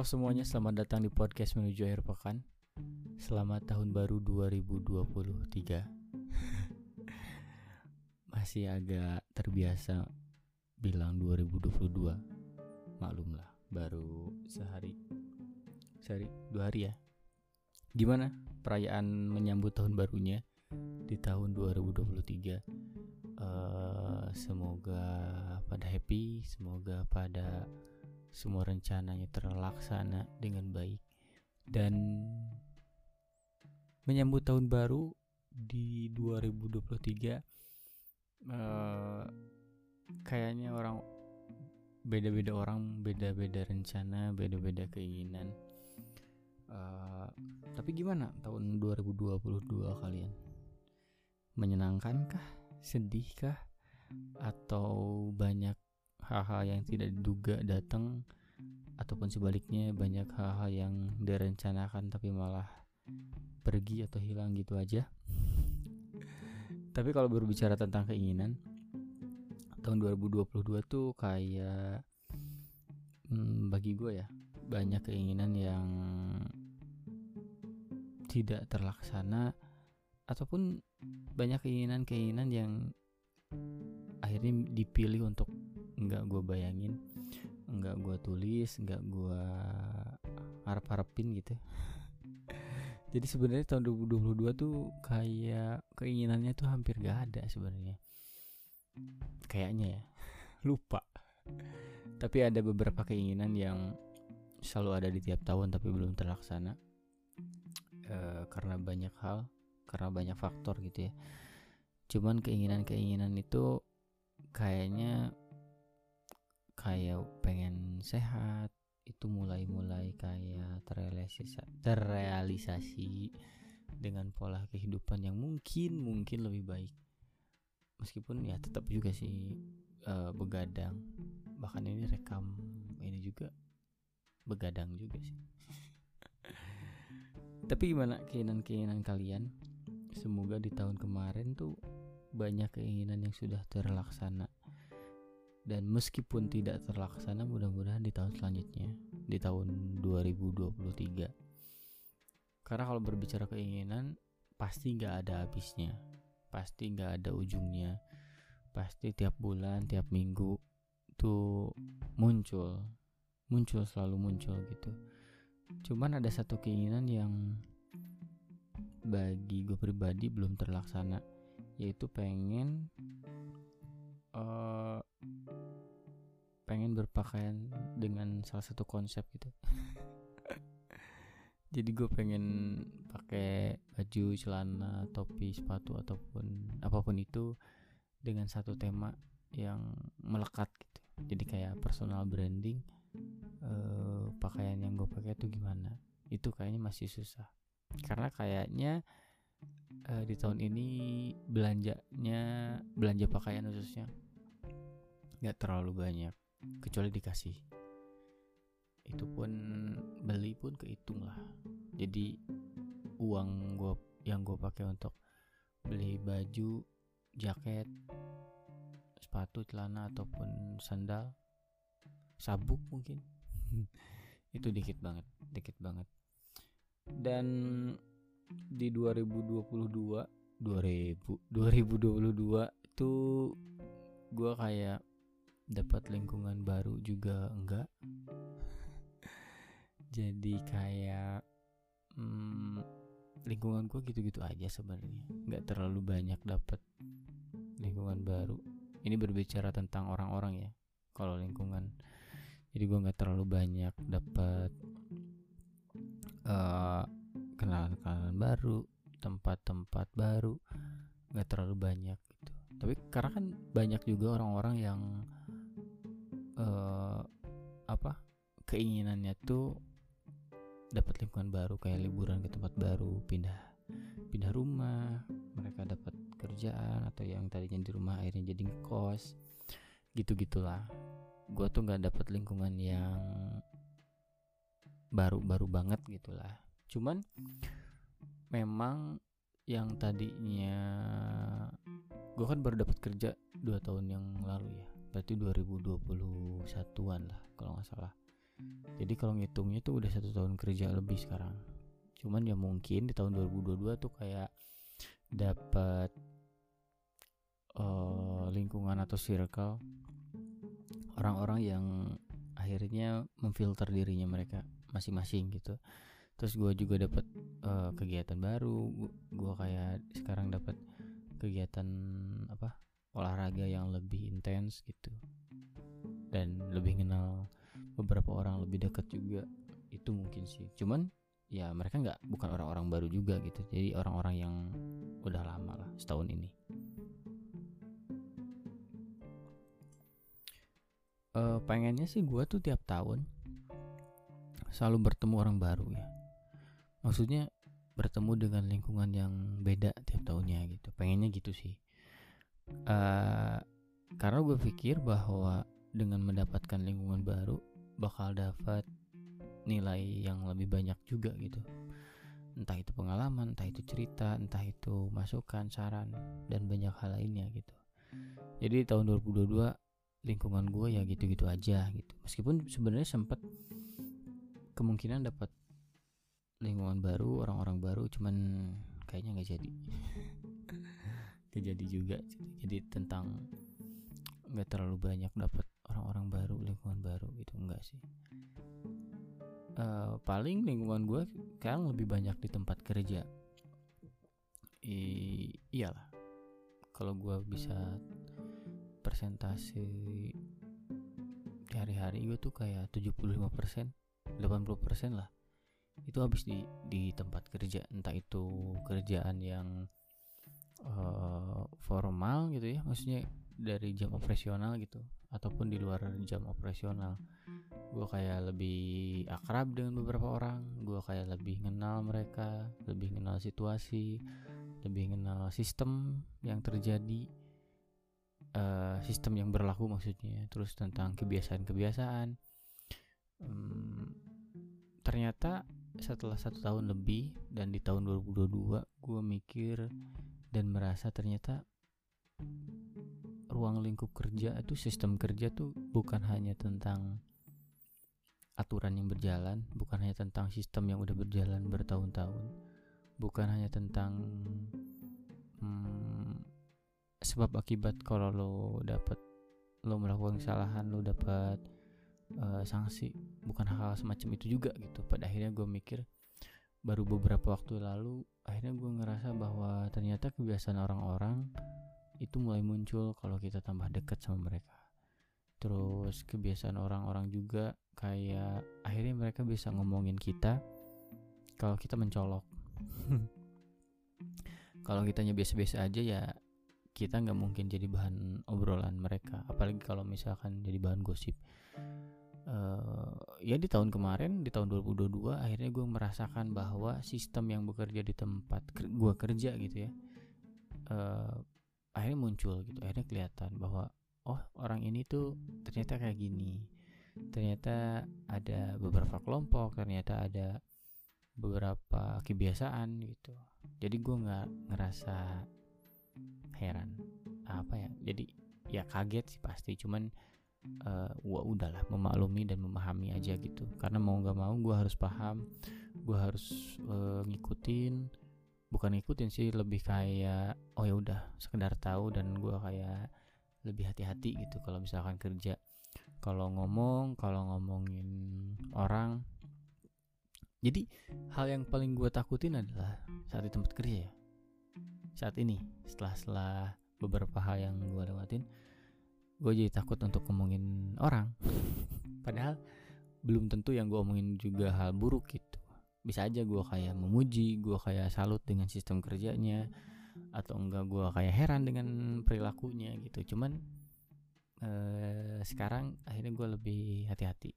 Halo semuanya, selamat datang di podcast menuju akhir pekan. Selamat tahun baru 2023. Masih agak terbiasa bilang 2022. Maklumlah, baru sehari. Sehari, dua hari ya. Gimana perayaan menyambut tahun barunya di tahun 2023? Uh, semoga pada happy, semoga pada semua rencananya terlaksana dengan baik. Dan menyambut tahun baru di 2023 uh, kayaknya orang beda-beda orang beda-beda rencana beda-beda keinginan. Uh, tapi gimana tahun 2022 kalian? Menyenangkankah? Sedihkah? Atau banyak hal-hal yang tidak diduga datang ataupun sebaliknya banyak hal-hal yang direncanakan tapi malah pergi atau hilang gitu aja. tapi kalau berbicara tentang keinginan tahun 2022 tuh kayak hmm, bagi gue ya banyak keinginan yang tidak terlaksana ataupun banyak keinginan-keinginan yang akhirnya dipilih untuk nggak gue bayangin nggak gue tulis nggak gue harap harapin gitu. Jadi sebenarnya tahun 2022 tuh kayak keinginannya tuh hampir gak ada sebenarnya. Kayaknya ya. Lupa. Tapi ada beberapa keinginan yang selalu ada di tiap tahun tapi belum terlaksana. E, karena banyak hal karena banyak faktor gitu ya. Cuman keinginan-keinginan itu kayaknya kayak pengen sehat itu mulai-mulai kayak terrealisasi, terrealisasi dengan pola kehidupan yang mungkin mungkin lebih baik. Meskipun ya tetap juga sih uh, begadang. Bahkan ini rekam ini juga begadang juga sih. Tapi gimana keinginan-keinginan kalian? Semoga di tahun kemarin tuh banyak keinginan yang sudah terlaksana dan meskipun tidak terlaksana mudah-mudahan di tahun selanjutnya di tahun 2023 karena kalau berbicara keinginan pasti nggak ada habisnya. Pasti nggak ada ujungnya. Pasti tiap bulan tiap minggu tuh muncul. Muncul selalu muncul gitu. Cuman ada satu keinginan yang bagi gue pribadi belum terlaksana yaitu pengen uh, pengen berpakaian dengan salah satu konsep gitu. Jadi gue pengen pakai baju celana topi sepatu ataupun apa pun itu dengan satu tema yang melekat gitu. Jadi kayak personal branding uh, pakaian yang gue pakai tuh gimana? Itu kayaknya masih susah. Karena kayaknya uh, di tahun ini belanjanya belanja pakaian khususnya nggak terlalu banyak kecuali dikasih. Itu pun beli pun kehitung lah. Jadi uang gue yang gue pakai untuk beli baju jaket sepatu celana ataupun sandal sabuk mungkin. Itu dikit banget dikit banget. Dan di 2022 2000 2022 tuh gue kayak dapat lingkungan baru juga enggak? Jadi kayak hmm, lingkungan gue gitu-gitu aja sebenarnya. Nggak terlalu banyak dapat lingkungan baru. Ini berbicara tentang orang-orang ya kalau lingkungan. Jadi gue nggak terlalu banyak dapat uh, kenalan-kenalan baru tempat-tempat baru. Nggak terlalu banyak gitu. Tapi karena kan banyak juga orang-orang yang uh, apa keinginannya tuh dapat lingkungan baru kayak liburan ke tempat baru pindah pindah rumah mereka dapat kerjaan atau yang tadinya di rumah akhirnya jadi kos gitu gitulah gue tuh nggak dapat lingkungan yang baru-baru banget gitulah. Cuman memang yang tadinya gue kan baru dapat kerja dua tahun yang lalu ya berarti 2021an lah kalau nggak salah. Jadi kalau ngitungnya tuh udah satu tahun kerja lebih sekarang. Cuman ya mungkin di tahun 2022 tuh kayak dapat uh, lingkungan atau circle orang-orang yang akhirnya memfilter dirinya mereka masing-masing gitu. Terus gue juga dapat uh, kegiatan baru gue kayak sekarang dapat kegiatan apa olahraga yang lebih intens gitu. Dan lebih kenal beberapa orang lebih dekat juga itu mungkin sih. Cuman ya mereka nggak bukan orang-orang baru juga gitu. Jadi orang-orang yang udah lama lah setahun ini. Uh, pengennya sih gue tuh tiap tahun selalu bertemu orang baru ya. Maksudnya bertemu dengan lingkungan yang beda tiap tahunnya gitu. Pengennya gitu sih uh, karena gue pikir bahwa dengan mendapatkan lingkungan baru bakal dapat nilai yang lebih banyak juga gitu. Entah itu pengalaman entah itu cerita entah itu masukan saran dan banyak hal lainnya gitu. Jadi tahun 2022 lingkungan gue ya gitu-gitu aja gitu. Meskipun sebenarnya sempat kemungkinan dapat lingkungan baru orang-orang baru cuman kayaknya nggak jadi nggak jadi juga jadi tentang nggak terlalu banyak dapat orang-orang baru lingkungan baru gitu enggak sih. Uh, paling lingkungan gue sekarang lebih banyak di tempat kerja. I, iyalah. Kalau gue bisa persentase hari-hari gue tuh kayak 75% 80% lah. Itu habis di di tempat kerja. Entah itu kerjaan yang uh, formal gitu ya maksudnya dari jam operasional gitu ataupun di luar jam operasional. Gue kayak lebih akrab dengan beberapa orang gue kayak lebih kenal mereka lebih kenal situasi lebih kenal sistem yang terjadi uh, sistem yang berlaku maksudnya terus tentang kebiasaan-kebiasaan. Um, ternyata setelah satu tahun lebih dan di tahun 2022 gue mikir dan merasa ternyata ruang lingkup kerja itu sistem kerja tuh bukan hanya tentang aturan yang berjalan, bukan hanya tentang sistem yang udah berjalan bertahun-tahun, bukan hanya tentang hmm, sebab akibat kalau lo dapat lo melakukan kesalahan lo dapat uh, sanksi, bukan hal, hal semacam itu juga gitu. Pada akhirnya gue mikir baru beberapa waktu lalu akhirnya gue ngerasa bahwa ternyata kebiasaan orang-orang itu mulai muncul kalau kita tambah dekat sama mereka. Terus kebiasaan orang-orang juga kayak akhirnya mereka bisa ngomongin kita kalau kita mencolok. Kalau kitanya biasa-biasa aja ya kita nggak mungkin jadi bahan obrolan mereka. Apalagi kalau misalkan jadi bahan gosip uh, ya di tahun kemarin di tahun 2022 akhirnya gue merasakan bahwa sistem yang bekerja di tempat gue kerja gitu ya uh, akhirnya muncul gitu. Akhirnya kelihatan bahwa oh orang ini tuh ternyata kayak gini. Ternyata ada beberapa kelompok ternyata ada beberapa kebiasaan gitu. Jadi gue nggak ngerasa heran. Apa ya? Jadi ya kaget sih pasti. Cuman uh, wah udahlah memaklumi dan memahami aja gitu. Karena mau nggak mau gue harus paham gue harus uh, ngikutin. Bukan ngikutin sih lebih kayak oh ya udah sekedar tahu dan gue kayak lebih hati-hati gitu kalau misalkan kerja. Kalau ngomong kalau ngomongin orang jadi hal yang paling gue takutin adalah saat di tempat kerja ya. Saat ini setelah setelah beberapa hal yang gue lewatin gue jadi takut untuk ngomongin orang. Padahal belum tentu yang gue omongin juga hal buruk gitu. Bisa aja gue kayak memuji gue kayak salut dengan sistem kerjanya atau enggak gue kayak heran dengan perilakunya gitu. Cuman eh, sekarang akhirnya gue lebih hati-hati.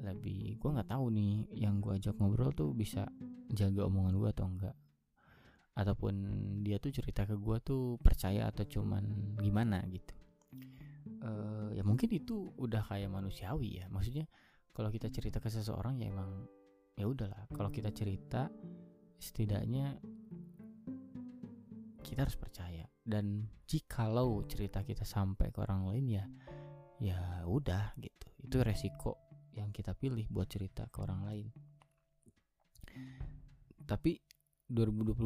Lebih gue nggak tahu nih yang gue ajak ngobrol tuh bisa jaga omongan gue atau enggak. Ataupun dia tuh cerita ke gue tuh percaya atau cuman gimana gitu uh, ya mungkin itu udah kayak manusiawi ya. Maksudnya kalau kita cerita ke seseorang ya emang ya udahlah. Kalau kita cerita setidaknya kita harus percaya. Dan jikalau cerita kita sampai ke orang lain ya ya udah gitu. Itu resiko yang kita pilih buat cerita ke orang lain. Tapi 2022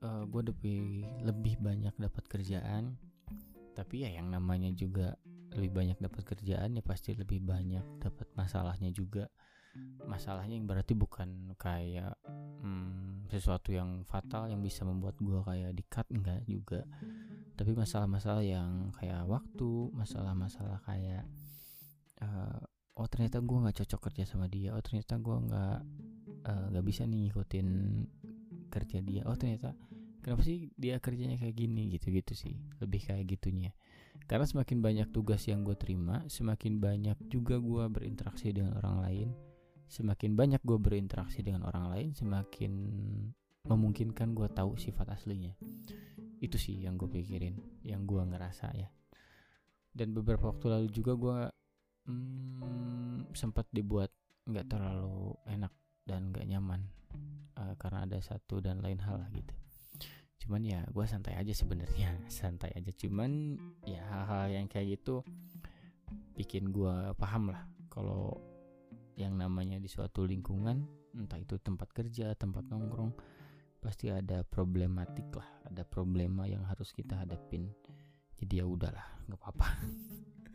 uh, gue lebih lebih banyak dapat kerjaan tapi ya yang namanya juga lebih banyak dapat kerjaan ya pasti lebih banyak dapat masalahnya juga. Masalahnya yang berarti bukan kayak hmm, sesuatu yang fatal yang bisa membuat gue kayak di cut enggak juga. Tapi masalah-masalah yang kayak waktu masalah-masalah kayak uh, oh ternyata gue nggak cocok kerja sama dia oh ternyata gue nggak eh, nggak uh, bisa nih ngikutin kerja dia oh ternyata kenapa sih dia kerjanya kayak gini gitu-gitu sih lebih kayak gitunya. Karena semakin banyak tugas yang gue terima semakin banyak juga gue berinteraksi dengan orang lain semakin banyak gue berinteraksi dengan orang lain semakin memungkinkan gue tahu sifat aslinya. Itu sih yang gue pikirin yang gue ngerasa ya. Dan beberapa waktu lalu juga gue hmm, sempat dibuat nggak terlalu enak dan nggak nyaman uh, karena ada satu dan lain hal gitu cuman ya gue santai aja sebenarnya santai aja. Cuman ya hal-hal yang kayak gitu bikin gue paham lah. Kalau yang namanya di suatu lingkungan entah itu tempat kerja tempat nongkrong pasti ada problematik lah. Ada problema yang harus kita hadapin. Jadi ya udahlah nggak apa-apa.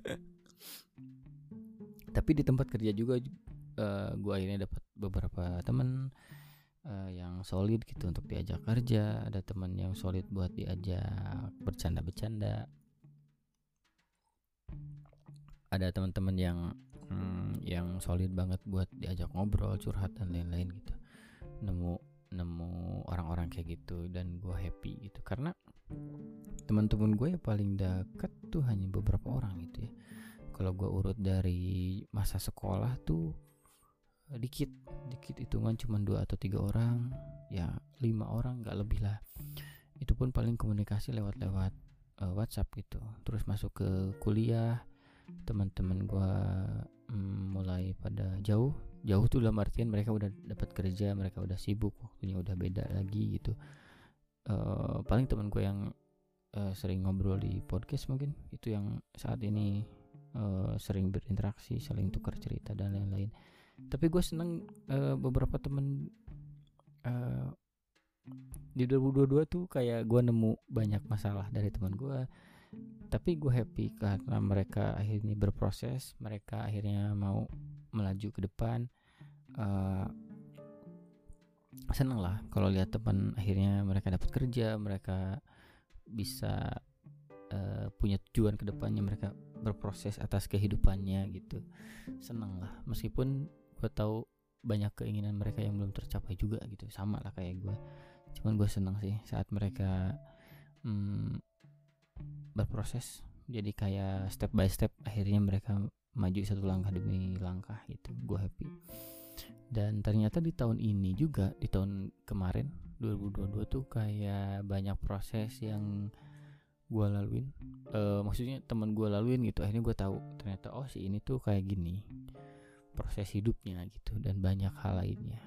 Tapi di tempat kerja juga uh, eh, gue akhirnya dapat beberapa teman uh, yang solid gitu untuk diajak kerja ada teman yang solid buat diajak bercanda-bercanda. Ada teman-teman yang hmm, yang solid banget buat diajak ngobrol curhat dan lain-lain gitu. Nemu nemu orang-orang kayak gitu dan gue happy gitu. Karena teman-teman gue yang paling deket tuh hanya beberapa orang gitu ya. Kalau gue urut dari masa sekolah tuh dikit dikit hitungan cuma dua atau tiga orang ya lima orang nggak lebih lah. Itu pun paling komunikasi lewat-lewat uh, WhatsApp gitu. Terus masuk ke kuliah teman-teman gue mm, mulai pada jauh. Jauh tuh dalam artian mereka udah dapat kerja mereka udah sibuk waktunya udah beda lagi gitu. Uh, paling teman gue yang uh, sering ngobrol di podcast mungkin itu yang saat ini uh, sering berinteraksi saling tukar cerita dan lain-lain tapi gue seneng uh, beberapa temen uh, di 2022 tuh kayak gue nemu banyak masalah dari teman gue tapi gue happy karena mereka akhirnya berproses mereka akhirnya mau melaju ke depan. Uh, seneng lah kalau lihat teman akhirnya mereka dapat kerja mereka bisa uh, punya tujuan ke depannya mereka berproses atas kehidupannya gitu. Seneng lah meskipun gue tahu banyak keinginan mereka yang belum tercapai juga gitu. Sama lah kayak gue cuman gue seneng sih saat mereka hmm, berproses. Jadi kayak step by step akhirnya mereka maju satu langkah demi langkah gitu. Gue happy. Dan ternyata di tahun ini juga di tahun kemarin 2022 tuh kayak banyak proses yang gue laluin. Uh, maksudnya teman gue laluin gitu. Akhirnya gue tahu ternyata oh si ini tuh kayak gini proses hidupnya gitu dan banyak hal lainnya.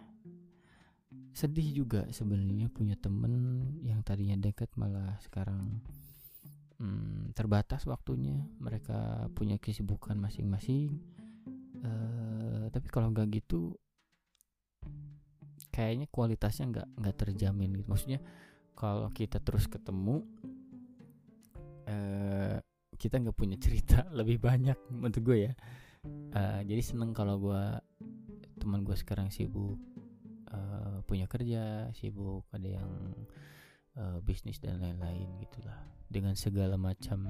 Sedih juga sebenarnya punya temen yang tadinya dekat malah sekarang hmm, terbatas waktunya. Mereka punya kesibukan masing-masing uh, tapi kalau nggak gitu kayaknya kualitasnya nggak nggak terjamin gitu. Maksudnya kalau kita terus ketemu uh, kita nggak punya cerita lebih banyak menurut gue ya uh, jadi seneng kalau gue teman gue sekarang sibuk uh, punya kerja sibuk ada yang uh, bisnis dan lain-lain gitulah dengan segala macam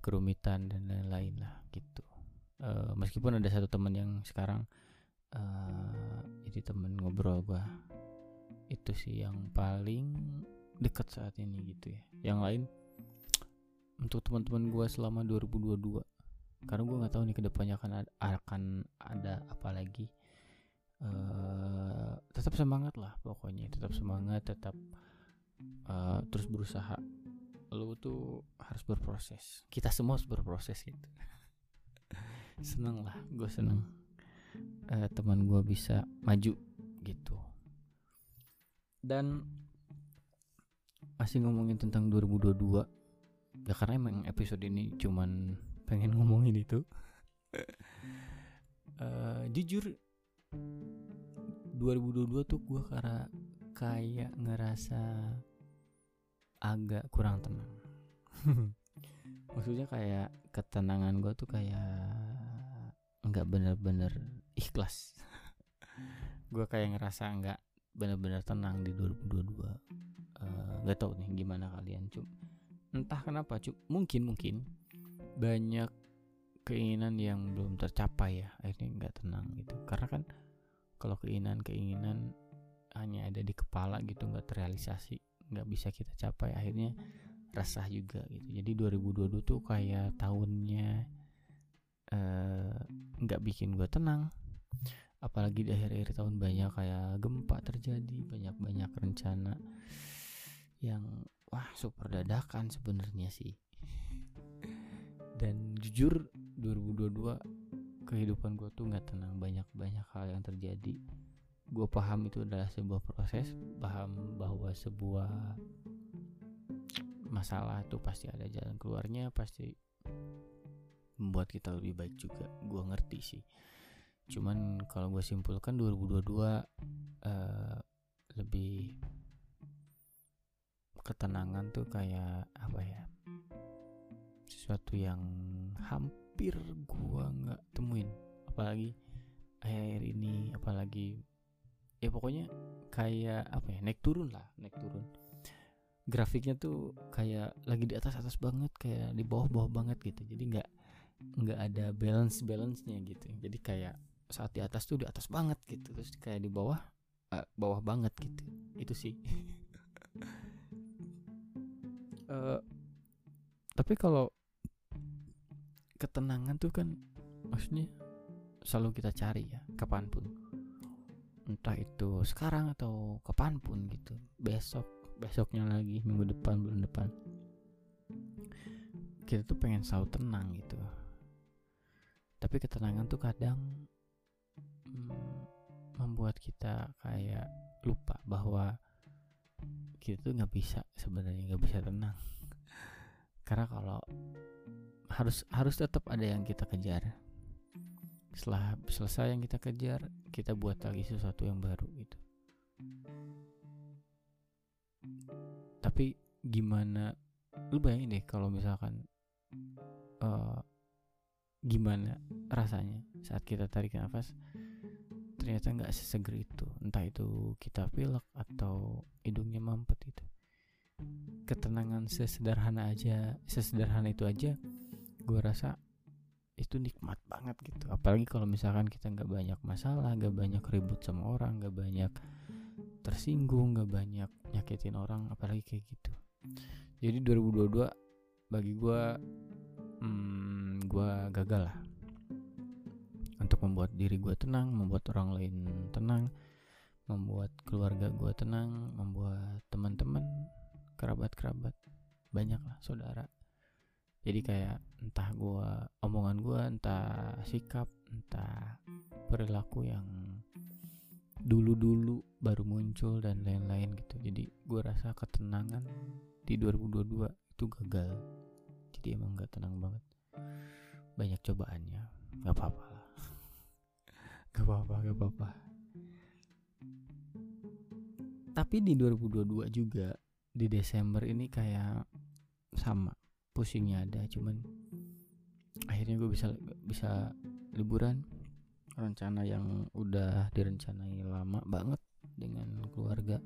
kerumitan dan lain-lain lah gitu. Uh, meskipun ada satu teman yang sekarang uh, jadi teman ngobrol gua itu sih yang paling dekat saat ini gitu ya. Yang lain untuk teman-teman gua selama 2022 karena gue nggak tahu nih ke depannya akan ada, akan ada apa lagi. Uh, tetap semangat lah pokoknya tetap semangat tetap uh, terus berusaha. Lu tuh harus berproses. Kita semua harus berproses gitu. Seneng lah gue seneng. Uh, teman gue bisa maju gitu. Dan masih ngomongin tentang 2022 ya karena emang episode ini cuman pengen ngomongin itu. Uh, jujur 2022 tuh gue karena kayak ngerasa agak kurang tenang. Maksudnya kayak ketenangan gue tuh kayak nggak bener-bener ikhlas. Gue kayak ngerasa nggak bener-bener tenang di 2022 uh, nggak tahu nih gimana kalian cuk. Entah kenapa cuk. Mungkin mungkin banyak keinginan yang belum tercapai ya akhirnya nggak tenang gitu. Karena kan kalau keinginan keinginan hanya ada di kepala gitu nggak terrealisasi nggak bisa kita capai akhirnya resah juga gitu. Jadi 2022 tuh kayak tahunnya eh, nggak uh, bikin gue tenang. Apalagi di akhir-akhir tahun banyak kayak gempa terjadi banyak-banyak rencana yang wah super dadakan sebenarnya sih dan jujur 2022 kehidupan gue tuh nggak tenang. Banyak banyak hal yang terjadi. Gue paham itu adalah sebuah proses. Paham bahwa sebuah masalah itu pasti ada jalan keluarnya pasti membuat kita lebih baik juga. Gue ngerti sih. Cuman kalau gue simpulkan 2022 uh, eh, lebih ketenangan tuh kayak apa ya sesuatu yang hampir gua nggak temuin. Apalagi akhir ini apalagi ya pokoknya kayak apa ya naik turun lah naik turun. Grafiknya tuh kayak lagi di atas atas banget kayak di bawah bawah banget gitu. Jadi nggak nggak ada balance balance nya gitu. Jadi kayak saat di atas tuh di atas banget gitu. Terus kayak di bawah uh, bawah banget gitu. Itu sih. Uh, tapi kalau ketenangan tuh kan maksudnya selalu kita cari ya kapan pun. Entah itu sekarang atau kapan pun gitu. Besok besoknya lagi minggu depan bulan depan. Kita tuh pengen selalu tenang gitu. Tapi ketenangan tuh kadang hmm, membuat kita kayak lupa bahwa kita tuh nggak bisa sebenarnya nggak bisa tenang. Karena kalau harus harus tetap ada yang kita kejar. Setelah selesai yang kita kejar kita buat lagi sesuatu yang baru gitu. Tapi gimana lu bayangin deh kalau misalkan uh, gimana rasanya saat kita tarik nafas ternyata nggak seseger itu. Entah itu kita pilek atau hidungnya mampet itu ketenangan sesederhana aja sesederhana itu aja gue rasa itu nikmat banget gitu. Apalagi kalau misalkan kita nggak banyak masalah nggak banyak ribut sama orang nggak banyak tersinggung nggak banyak nyakitin orang apalagi kayak gitu. Jadi 2022 bagi gue hmm, gue gagal lah. Untuk membuat diri gue tenang membuat orang lain tenang membuat keluarga gue tenang membuat teman-teman kerabat-kerabat banyak lah saudara jadi kayak entah gue omongan gue entah sikap entah perilaku yang dulu-dulu baru muncul dan lain-lain gitu. Jadi gue rasa ketenangan di 2022 itu gagal. Jadi emang gak tenang banget. Banyak cobaannya. Gak apa-apa lah. Gak apa-apa gak apa-apa. Tapi di 2022 juga di Desember ini kayak sama pusingnya ada cuman akhirnya gue bisa bisa liburan. Rencana yang udah direncanai lama banget dengan keluarga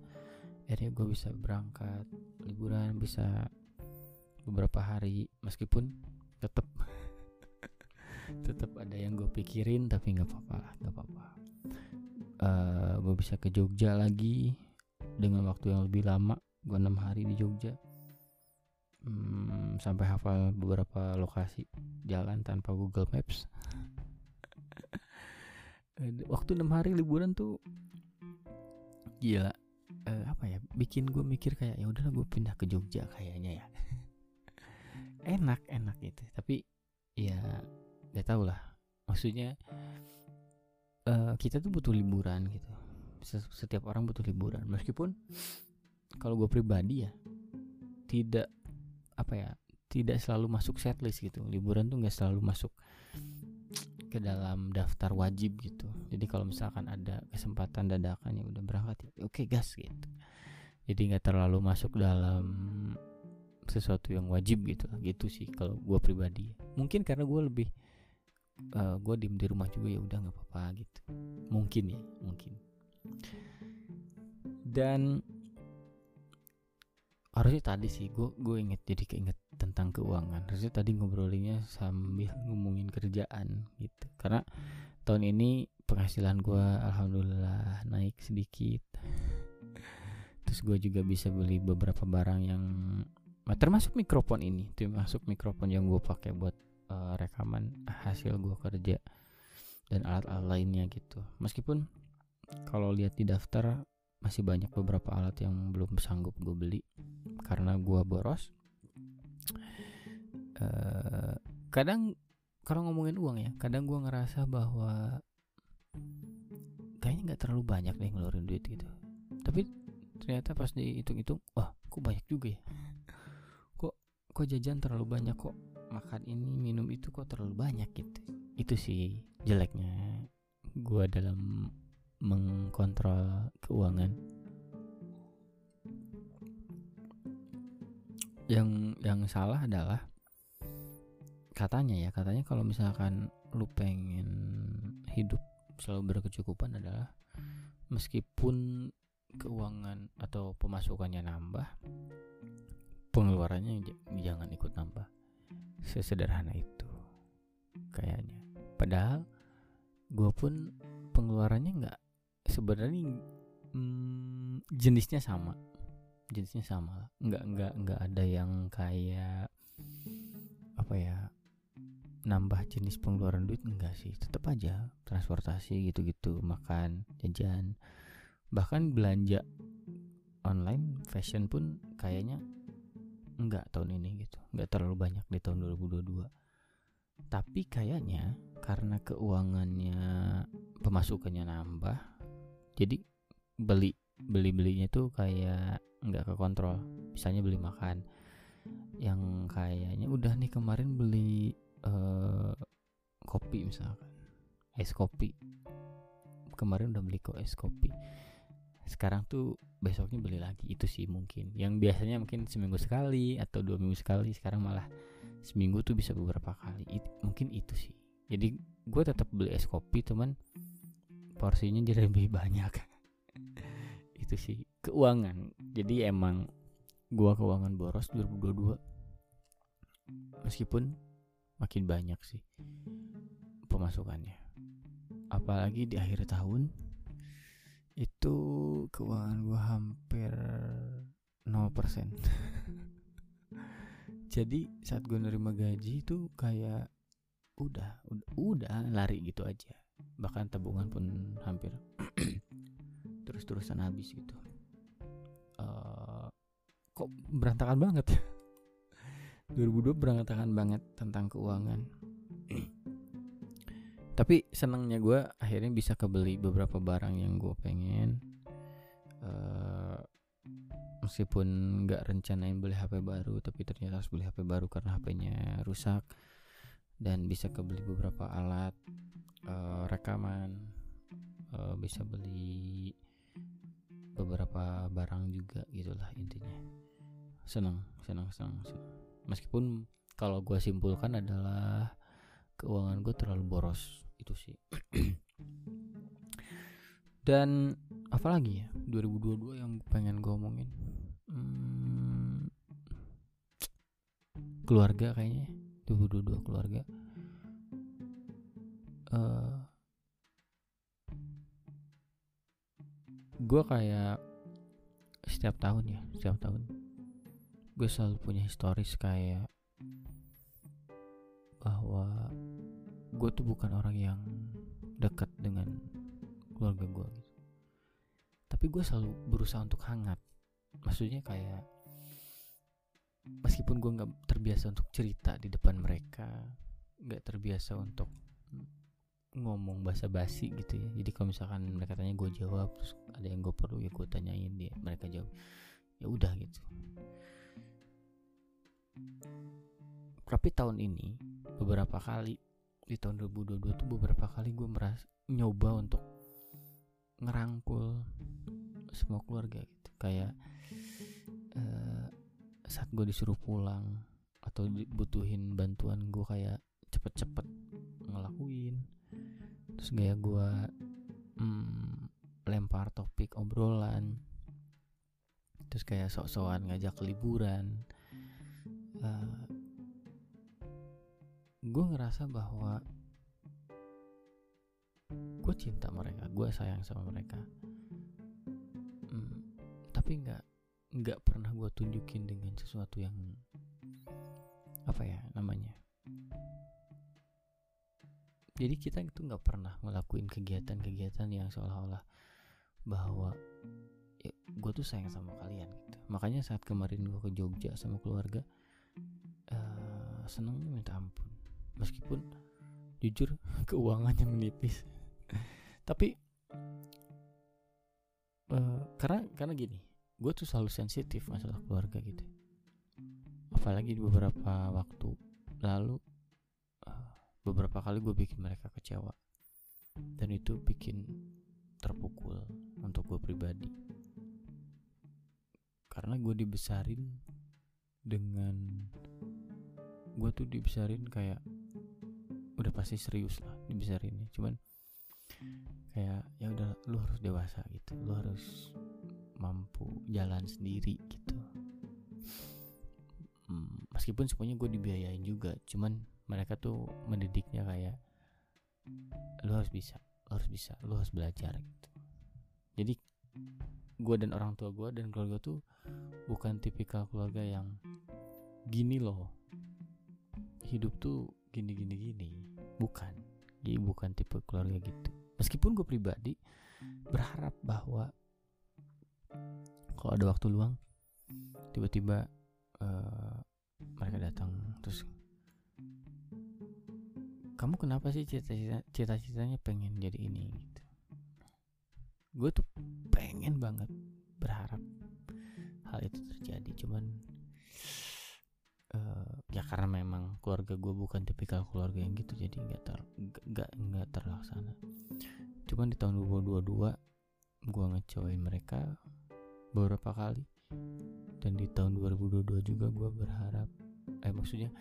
akhirnya gue bisa berangkat liburan bisa beberapa hari meskipun tetap tetap ada yang gue pikirin tapi nggak apa-apa nggak apa-apa. Uh, eh, gue bisa ke Jogja lagi dengan waktu yang lebih lama gue enam hari di Jogja. Hmm, sampai hafal beberapa lokasi jalan tanpa Google Maps. Waktu enam hari liburan tuh gila. Uh, apa ya bikin gue mikir kayak ya udahlah gue pindah ke Jogja kayaknya ya. Enak enak gitu. Tapi ya gak tau lah. Maksudnya uh, kita tuh butuh liburan gitu. Setiap orang butuh liburan. Meskipun kalau gue pribadi ya tidak apa ya tidak selalu masuk setlist gitu. Liburan tuh nggak selalu masuk ke dalam daftar wajib gitu. Jadi kalau misalkan ada kesempatan dadakan ya udah berangkat. Ya oke gas gitu. Jadi nggak terlalu masuk dalam sesuatu yang wajib gitu gitu sih kalau gue pribadi. Mungkin karena gue lebih uh, gue diem di rumah juga ya udah nggak apa-apa gitu. Mungkin ya mungkin. Dan harusnya tadi sih gue gue inget jadi keinget tentang keuangan. Harusnya tadi ngobrolinnya sambil ngomongin kerjaan gitu. Karena tahun ini penghasilan gue alhamdulillah naik sedikit. Terus gue juga bisa beli beberapa barang yang nah, termasuk mikrofon ini. Termasuk mikrofon yang gue pakai buat uh, rekaman hasil gue kerja dan alat-alat lainnya gitu. Meskipun kalau lihat di daftar masih banyak beberapa alat yang belum sanggup gue beli karena gue boros uh, kadang kalau ngomongin uang ya kadang gue ngerasa bahwa kayaknya nggak terlalu banyak deh ngeluarin duit gitu. Tapi ternyata pas dihitung-hitung wah kok banyak juga ya? Kok kok jajan terlalu banyak kok makan ini minum itu kok terlalu banyak gitu? Itu sih jeleknya gue dalam mengkontrol keuangan. Yang yang salah adalah katanya ya katanya kalau misalkan lu pengen hidup selalu berkecukupan adalah meskipun keuangan atau pemasukannya nambah pengeluarannya jangan ikut nambah. Sesederhana itu kayaknya. Padahal gue pun pengeluarannya nggak sebenarnya hmm, jenisnya sama. Jenisnya sama nggak nggak nggak ada yang kayak apa ya nambah jenis pengeluaran duit? Enggak sih tetap aja. Transportasi gitu-gitu makan jajan. Bahkan belanja online fashion pun kayaknya enggak tahun ini gitu. Enggak terlalu banyak di tahun 2022 tapi kayaknya karena keuangannya pemasukannya nambah jadi beli beli belinya tuh kayak nggak ke kontrol misalnya beli makan yang kayaknya udah nih kemarin beli uh, kopi misalkan. Es kopi. Kemarin udah beli kok es kopi. Sekarang tuh besoknya beli lagi. Itu sih mungkin. Yang biasanya mungkin seminggu sekali atau dua minggu sekali. Sekarang malah seminggu tuh bisa beberapa kali. It, mungkin itu sih. Jadi gue tetap beli es kopi teman porsinya jadi lebih banyak. Itu sih. Keuangan. Jadi emang gua keuangan boros 2022 meskipun makin banyak sih pemasukannya. Apalagi di akhir tahun itu keuangan gua hampir 0% jadi saat gue nerima gaji itu kayak udah udah lari gitu aja. Bahkan tabungan pun hampir terus-terusan habis gitu. Uh, kok berantakan banget 2002 berantakan banget tentang keuangan. Tapi senangnya gue akhirnya bisa kebeli beberapa barang yang gue pengen. Uh, meskipun nggak rencanain beli HP baru tapi ternyata harus beli HP baru karena HP-nya rusak dan bisa kebeli beberapa alat uh, rekaman uh, bisa beli beberapa barang juga gitulah intinya. Senang senang senang, senang. Meskipun kalau gue simpulkan adalah keuangan gue terlalu boros itu sih. Dan apalagi ya 2022 yang pengen gue omongin? Hmm, keluarga kayaknya 2022 keluarga. Uh, gue kayak setiap tahun ya setiap tahun gue selalu punya historis kayak bahwa gue tuh bukan orang yang dekat dengan keluarga gue gitu. Tapi gue selalu berusaha untuk hangat. Maksudnya kayak meskipun gue nggak terbiasa untuk cerita di depan mereka nggak terbiasa untuk ngomong bahasa basi gitu ya. Jadi kalau misalkan mereka tanya gue jawab terus ada yang gue perlu ya gue tanyain dia mereka jawab. Ya udah gitu tapi tahun ini beberapa kali di tahun 2022 tuh beberapa kali gue merasa nyoba untuk ngerangkul semua keluarga gitu. Kayak uh, saat gue disuruh pulang atau dibutuhin bantuan gue kayak cepet-cepet ngelakuin terus gaya gue hmm, lempar topik obrolan terus kayak sok-sokan ngajak liburan uh, gue ngerasa bahwa gue cinta mereka gue sayang sama mereka. Hmm, tapi nggak nggak pernah gue tunjukin dengan sesuatu yang apa ya namanya? Jadi kita itu nggak pernah ngelakuin kegiatan-kegiatan yang seolah-olah bahwa ya, gue tuh sayang sama kalian gitu. Makanya saat kemarin gue ke Jogja sama keluarga senengnya minta ampun. Meskipun jujur keuangannya menipis. Tapi uh, karena karena gini gue tuh selalu sensitif masalah keluarga gitu. Apalagi di beberapa waktu lalu uh, beberapa kali gue bikin mereka kecewa. Dan itu bikin terpukul untuk gue pribadi. Karena gue dibesarin dengan gue tuh dibesarin kayak udah pasti serius lah dibesarin ini cuman kayak ya udah lu harus dewasa gitu. Lu harus mampu jalan sendiri gitu. Hmm, meskipun semuanya gue dibiayain juga cuman mereka tuh mendidiknya kayak lu harus bisa lu harus bisa lu harus belajar gitu. Jadi gue dan orang tua gue dan keluarga tuh bukan tipikal keluarga yang gini loh hidup tuh gini gini gini. Bukan. Jadi bukan tipe keluarga gitu. Meskipun gue pribadi berharap bahwa kalau ada waktu luang tiba-tiba uh, mereka datang terus kamu kenapa sih cita-cita cita-citanya pengen jadi ini? Gitu. Gue tuh pengen banget berharap hal itu terjadi. Cuman karena memang keluarga gue bukan tipikal keluarga yang gitu jadi nggak ter nggak nggak terlaksana. Cuman di tahun 2022 gue ngecewain mereka beberapa kali. Dan di tahun 2022 juga gue berharap eh maksudnya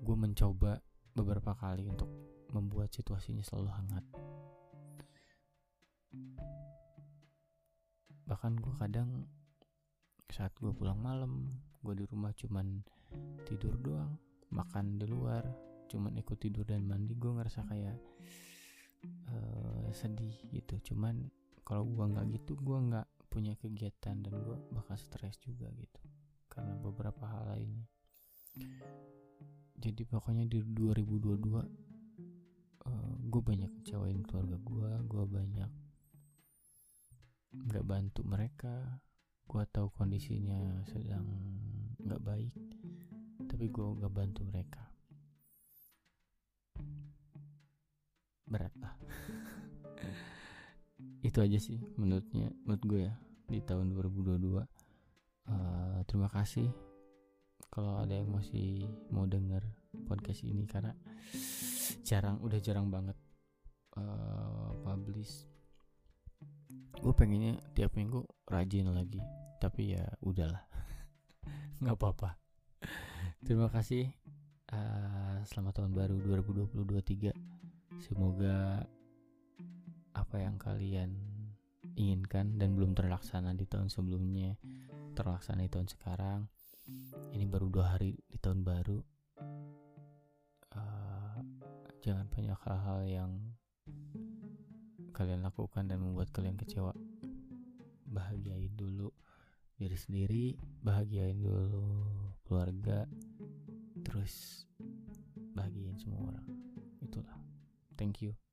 gue mencoba beberapa kali untuk membuat situasinya selalu hangat. Bahkan gue kadang saat gue pulang malam gue di rumah cuman tidur doang makan di luar cuman ikut tidur dan mandi gue ngerasa kayak uh, sedih gitu. Cuman kalau gue nggak gitu gue nggak punya kegiatan dan gue bakal stres juga gitu karena beberapa hal lainnya. Jadi pokoknya di 2022 uh, gue banyak kecewain keluarga gue gue banyak nggak bantu mereka gue tahu kondisinya sedang nggak baik tapi gue nggak bantu mereka. Berat lah itu aja sih menurutnya menurut gue ya di tahun 2022 uh, eh, terima kasih kalau ada yang masih mau denger podcast ini karena jarang udah jarang banget uh, publish. Gue pengennya tiap minggu rajin lagi tapi ya udahlah. Nggak apa-apa terima kasih. Uh, selamat tahun baru 2022 semoga apa yang kalian inginkan dan belum terlaksana di tahun sebelumnya terlaksana di tahun sekarang. Ini baru dua hari di tahun baru. Uh, jangan banyak hal-hal yang kalian lakukan dan membuat kalian kecewa. Bahagiain dulu diri sendiri bahagiain dulu keluarga terus bahagiain semua orang. Itulah. Thank you